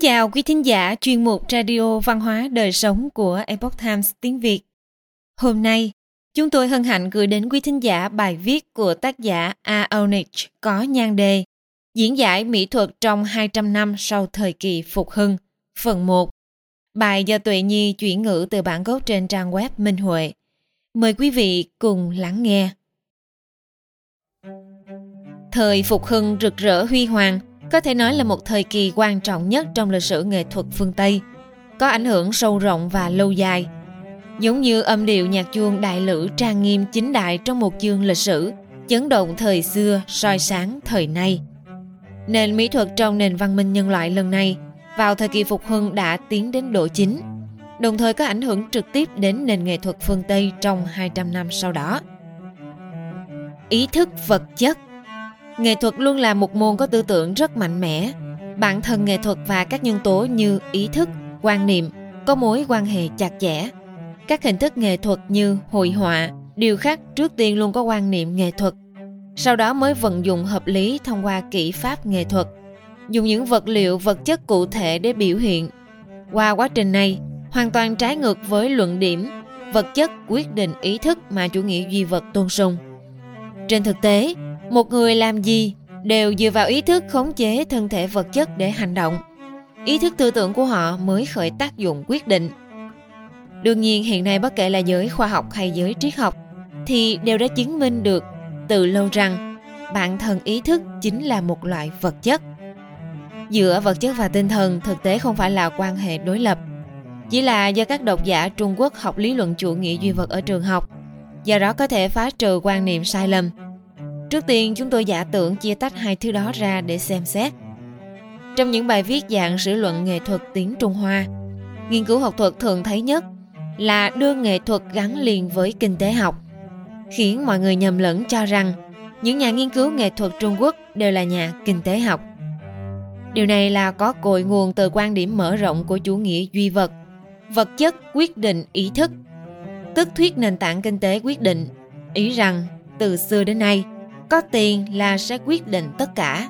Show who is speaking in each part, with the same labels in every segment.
Speaker 1: chào quý thính giả chuyên mục Radio Văn hóa Đời Sống của Epoch Times tiếng Việt. Hôm nay, chúng tôi hân hạnh gửi đến quý thính giả bài viết của tác giả A. Onich có nhan đề Diễn giải mỹ thuật trong 200 năm sau thời kỳ phục hưng, phần 1. Bài do Tuệ Nhi chuyển ngữ từ bản gốc trên trang web Minh Huệ. Mời quý vị cùng lắng nghe. Thời phục hưng rực rỡ huy hoàng – có thể nói là một thời kỳ quan trọng nhất trong lịch sử nghệ thuật phương Tây, có ảnh hưởng sâu rộng và lâu dài. Giống như âm điệu nhạc chuông đại lữ trang nghiêm chính đại trong một chương lịch sử, chấn động thời xưa, soi sáng thời nay. Nền mỹ thuật trong nền văn minh nhân loại lần này vào thời kỳ phục hưng đã tiến đến độ chính, đồng thời có ảnh hưởng trực tiếp đến nền nghệ thuật phương Tây trong 200 năm sau đó. Ý thức vật chất nghệ thuật luôn là một môn có tư tưởng rất mạnh mẽ. Bản thân nghệ thuật và các nhân tố như ý thức, quan niệm có mối quan hệ chặt chẽ. Các hình thức nghệ thuật như hội họa, điều khác trước tiên luôn có quan niệm nghệ thuật, sau đó mới vận dụng hợp lý thông qua kỹ pháp nghệ thuật. Dùng những vật liệu, vật chất cụ thể để biểu hiện. Qua quá trình này, hoàn toàn trái ngược với luận điểm, vật chất quyết định ý thức mà chủ nghĩa duy vật tôn sùng. Trên thực tế một người làm gì đều dựa vào ý thức khống chế thân thể vật chất để hành động. Ý thức tư tưởng của họ mới khởi tác dụng quyết định. Đương nhiên, hiện nay bất kể là giới khoa học hay giới triết học, thì đều đã chứng minh được từ lâu rằng bản thân ý thức chính là một loại vật chất. Giữa vật chất và tinh thần, thực tế không phải là quan hệ đối lập. Chỉ là do các độc giả trung quốc học lý luận chủ nghĩa duy vật ở trường học, do đó có thể phá trừ quan niệm sai lầm. Trước tiên chúng tôi giả tưởng chia tách hai thứ đó ra để xem xét. Trong những bài viết dạng sử luận nghệ thuật tiếng Trung Hoa, nghiên cứu học thuật thường thấy nhất là đưa nghệ thuật gắn liền với kinh tế học, khiến mọi người nhầm lẫn cho rằng những nhà nghiên cứu nghệ thuật Trung Quốc đều là nhà kinh tế học. Điều này là có cội nguồn từ quan điểm mở rộng của chủ nghĩa duy vật, vật chất quyết định ý thức, tức thuyết nền tảng kinh tế quyết định, ý rằng từ xưa đến nay, có tiền là sẽ quyết định tất cả.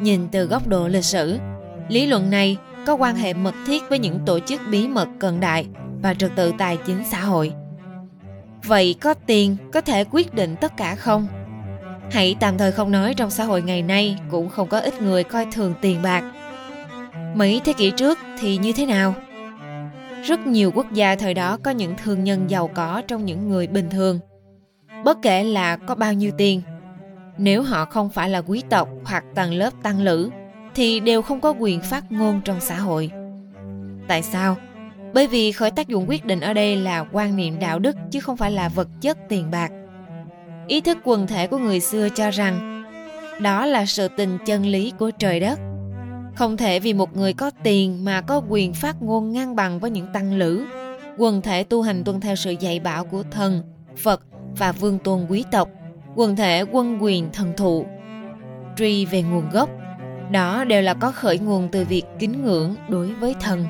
Speaker 1: Nhìn từ góc độ lịch sử, lý luận này có quan hệ mật thiết với những tổ chức bí mật cận đại và trật tự tài chính xã hội. Vậy có tiền có thể quyết định tất cả không? Hãy tạm thời không nói trong xã hội ngày nay cũng không có ít người coi thường tiền bạc. Mấy thế kỷ trước thì như thế nào? Rất nhiều quốc gia thời đó có những thương nhân giàu có trong những người bình thường. Bất kể là có bao nhiêu tiền nếu họ không phải là quý tộc hoặc tầng lớp tăng lữ, thì đều không có quyền phát ngôn trong xã hội. Tại sao? Bởi vì khởi tác dụng quyết định ở đây là quan niệm đạo đức chứ không phải là vật chất tiền bạc. Ý thức quần thể của người xưa cho rằng đó là sự tình chân lý của trời đất. Không thể vì một người có tiền mà có quyền phát ngôn ngang bằng với những tăng lữ. Quần thể tu hành tuân theo sự dạy bảo của thần, phật và vương tôn quý tộc quần thể quân quyền thần thụ. Truy về nguồn gốc, đó đều là có khởi nguồn từ việc kính ngưỡng đối với thần.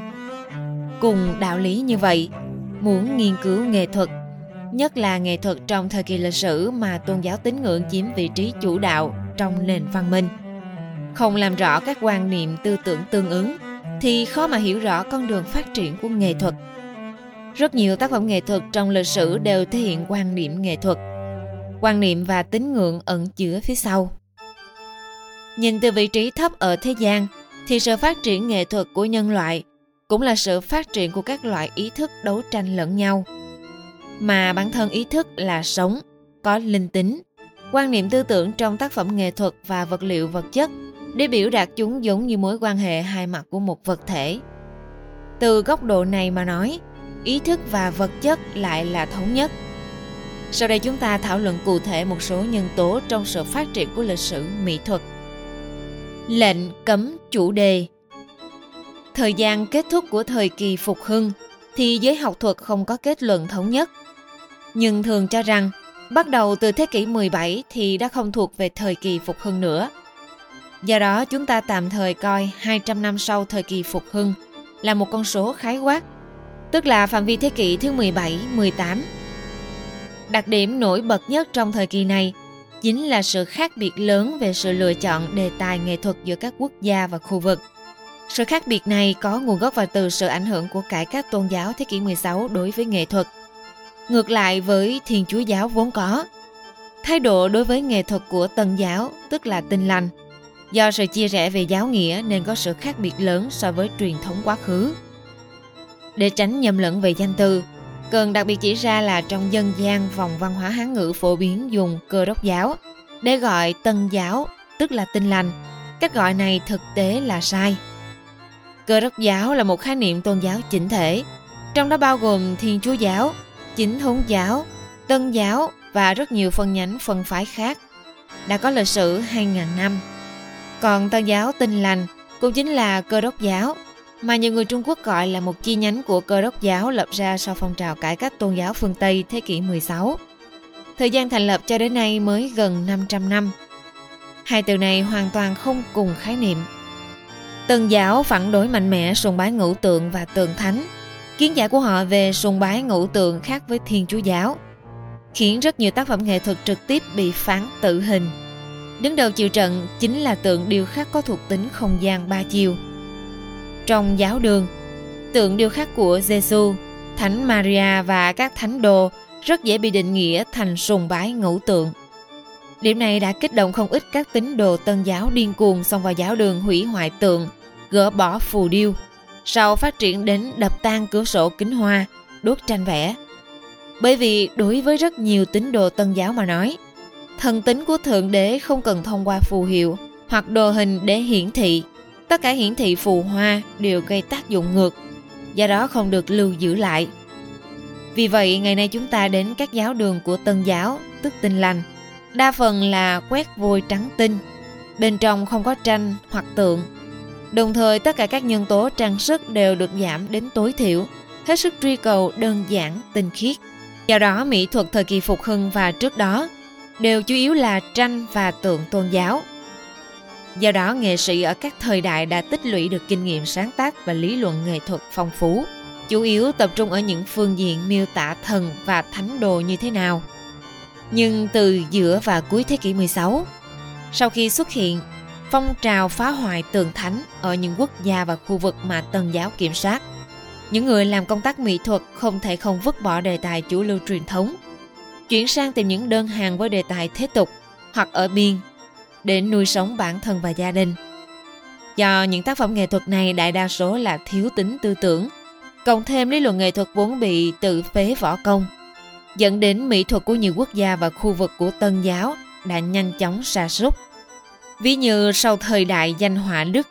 Speaker 1: Cùng đạo lý như vậy, muốn nghiên cứu nghệ thuật, nhất là nghệ thuật trong thời kỳ lịch sử mà tôn giáo tín ngưỡng chiếm vị trí chủ đạo trong nền văn minh. Không làm rõ các quan niệm tư tưởng tương ứng, thì khó mà hiểu rõ con đường phát triển của nghệ thuật. Rất nhiều tác phẩm nghệ thuật trong lịch sử đều thể hiện quan niệm nghệ thuật quan niệm và tín ngưỡng ẩn chứa phía sau. Nhìn từ vị trí thấp ở thế gian, thì sự phát triển nghệ thuật của nhân loại cũng là sự phát triển của các loại ý thức đấu tranh lẫn nhau. Mà bản thân ý thức là sống, có linh tính, quan niệm tư tưởng trong tác phẩm nghệ thuật và vật liệu vật chất để biểu đạt chúng giống như mối quan hệ hai mặt của một vật thể. Từ góc độ này mà nói, ý thức và vật chất lại là thống nhất sau đây chúng ta thảo luận cụ thể một số nhân tố trong sự phát triển của lịch sử mỹ thuật. Lệnh cấm chủ đề Thời gian kết thúc của thời kỳ phục hưng thì giới học thuật không có kết luận thống nhất. Nhưng thường cho rằng bắt đầu từ thế kỷ 17 thì đã không thuộc về thời kỳ phục hưng nữa. Do đó chúng ta tạm thời coi 200 năm sau thời kỳ phục hưng là một con số khái quát, tức là phạm vi thế kỷ thứ 17, 18 Đặc điểm nổi bật nhất trong thời kỳ này chính là sự khác biệt lớn về sự lựa chọn đề tài nghệ thuật giữa các quốc gia và khu vực. Sự khác biệt này có nguồn gốc vào từ sự ảnh hưởng của cải cách tôn giáo thế kỷ 16 đối với nghệ thuật. Ngược lại với Thiên Chúa giáo vốn có, thái độ đối với nghệ thuật của Tân giáo, tức là tinh lành, do sự chia rẽ về giáo nghĩa nên có sự khác biệt lớn so với truyền thống quá khứ. Để tránh nhầm lẫn về danh từ, cần đặc biệt chỉ ra là trong dân gian vòng văn hóa Hán ngữ phổ biến dùng cơ đốc giáo để gọi tân giáo, tức là tinh lành. Cách gọi này thực tế là sai. Cơ đốc giáo là một khái niệm tôn giáo chỉnh thể, trong đó bao gồm Thiên Chúa giáo, Chính thống giáo, Tân giáo và rất nhiều phân nhánh phân phái khác, đã có lịch sử 2.000 năm. Còn Tân giáo tinh lành cũng chính là cơ đốc giáo, mà nhiều người Trung Quốc gọi là một chi nhánh của cơ đốc giáo lập ra sau phong trào cải cách tôn giáo phương Tây thế kỷ 16. Thời gian thành lập cho đến nay mới gần 500 năm. Hai từ này hoàn toàn không cùng khái niệm. Tân giáo phản đối mạnh mẽ sùng bái ngũ tượng và tượng thánh. Kiến giải của họ về sùng bái ngũ tượng khác với Thiên Chúa giáo, khiến rất nhiều tác phẩm nghệ thuật trực tiếp bị phán tử hình. Đứng đầu chịu trận chính là tượng điêu khắc có thuộc tính không gian ba chiều. Trong giáo đường, tượng điêu khắc của Giêsu, Thánh Maria và các thánh đồ rất dễ bị định nghĩa thành sùng bái ngẫu tượng. Điểm này đã kích động không ít các tín đồ tân giáo điên cuồng xông vào giáo đường hủy hoại tượng, gỡ bỏ phù điêu, sau phát triển đến đập tan cửa sổ kính hoa, đốt tranh vẽ. Bởi vì đối với rất nhiều tín đồ tân giáo mà nói, thần tính của Thượng Đế không cần thông qua phù hiệu hoặc đồ hình để hiển thị. Tất cả hiển thị phù hoa đều gây tác dụng ngược, do đó không được lưu giữ lại. Vì vậy, ngày nay chúng ta đến các giáo đường của tân giáo, tức tinh lành, đa phần là quét vôi trắng tinh. Bên trong không có tranh hoặc tượng. Đồng thời tất cả các nhân tố trang sức đều được giảm đến tối thiểu, hết sức truy cầu đơn giản, tinh khiết. Do đó, mỹ thuật thời kỳ phục hưng và trước đó đều chủ yếu là tranh và tượng tôn giáo. Do đó, nghệ sĩ ở các thời đại đã tích lũy được kinh nghiệm sáng tác và lý luận nghệ thuật phong phú, chủ yếu tập trung ở những phương diện miêu tả thần và thánh đồ như thế nào. Nhưng từ giữa và cuối thế kỷ 16, sau khi xuất hiện phong trào phá hoại tường thánh ở những quốc gia và khu vực mà Tân giáo kiểm soát, những người làm công tác mỹ thuật không thể không vứt bỏ đề tài chủ lưu truyền thống, chuyển sang tìm những đơn hàng với đề tài thế tục hoặc ở biên để nuôi sống bản thân và gia đình. Do những tác phẩm nghệ thuật này đại đa số là thiếu tính tư tưởng, cộng thêm lý luận nghệ thuật vốn bị tự phế võ công, dẫn đến mỹ thuật của nhiều quốc gia và khu vực của Tân giáo đã nhanh chóng sa sút. Ví như sau thời đại danh họa Đức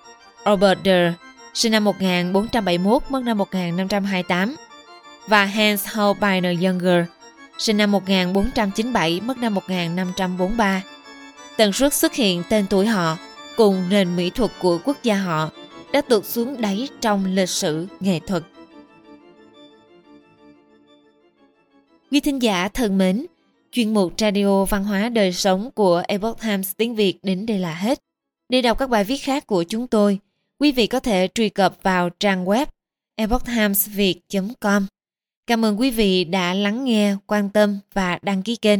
Speaker 1: Robert Der, sinh năm 1471, mất năm 1528, và Hans Holbeiner Younger, sinh năm 1497, mất năm 1543. Tần suất xuất hiện tên tuổi họ cùng nền mỹ thuật của quốc gia họ đã tụt xuống đáy trong lịch sử nghệ thuật. Quý thính giả thân mến, chuyên mục Radio Văn hóa Đời Sống của Epoch Times tiếng Việt đến đây là hết. Để đọc các bài viết khác của chúng tôi, quý vị có thể truy cập vào trang web epochtimesviet.com. Cảm ơn quý vị đã lắng nghe, quan tâm và đăng ký kênh.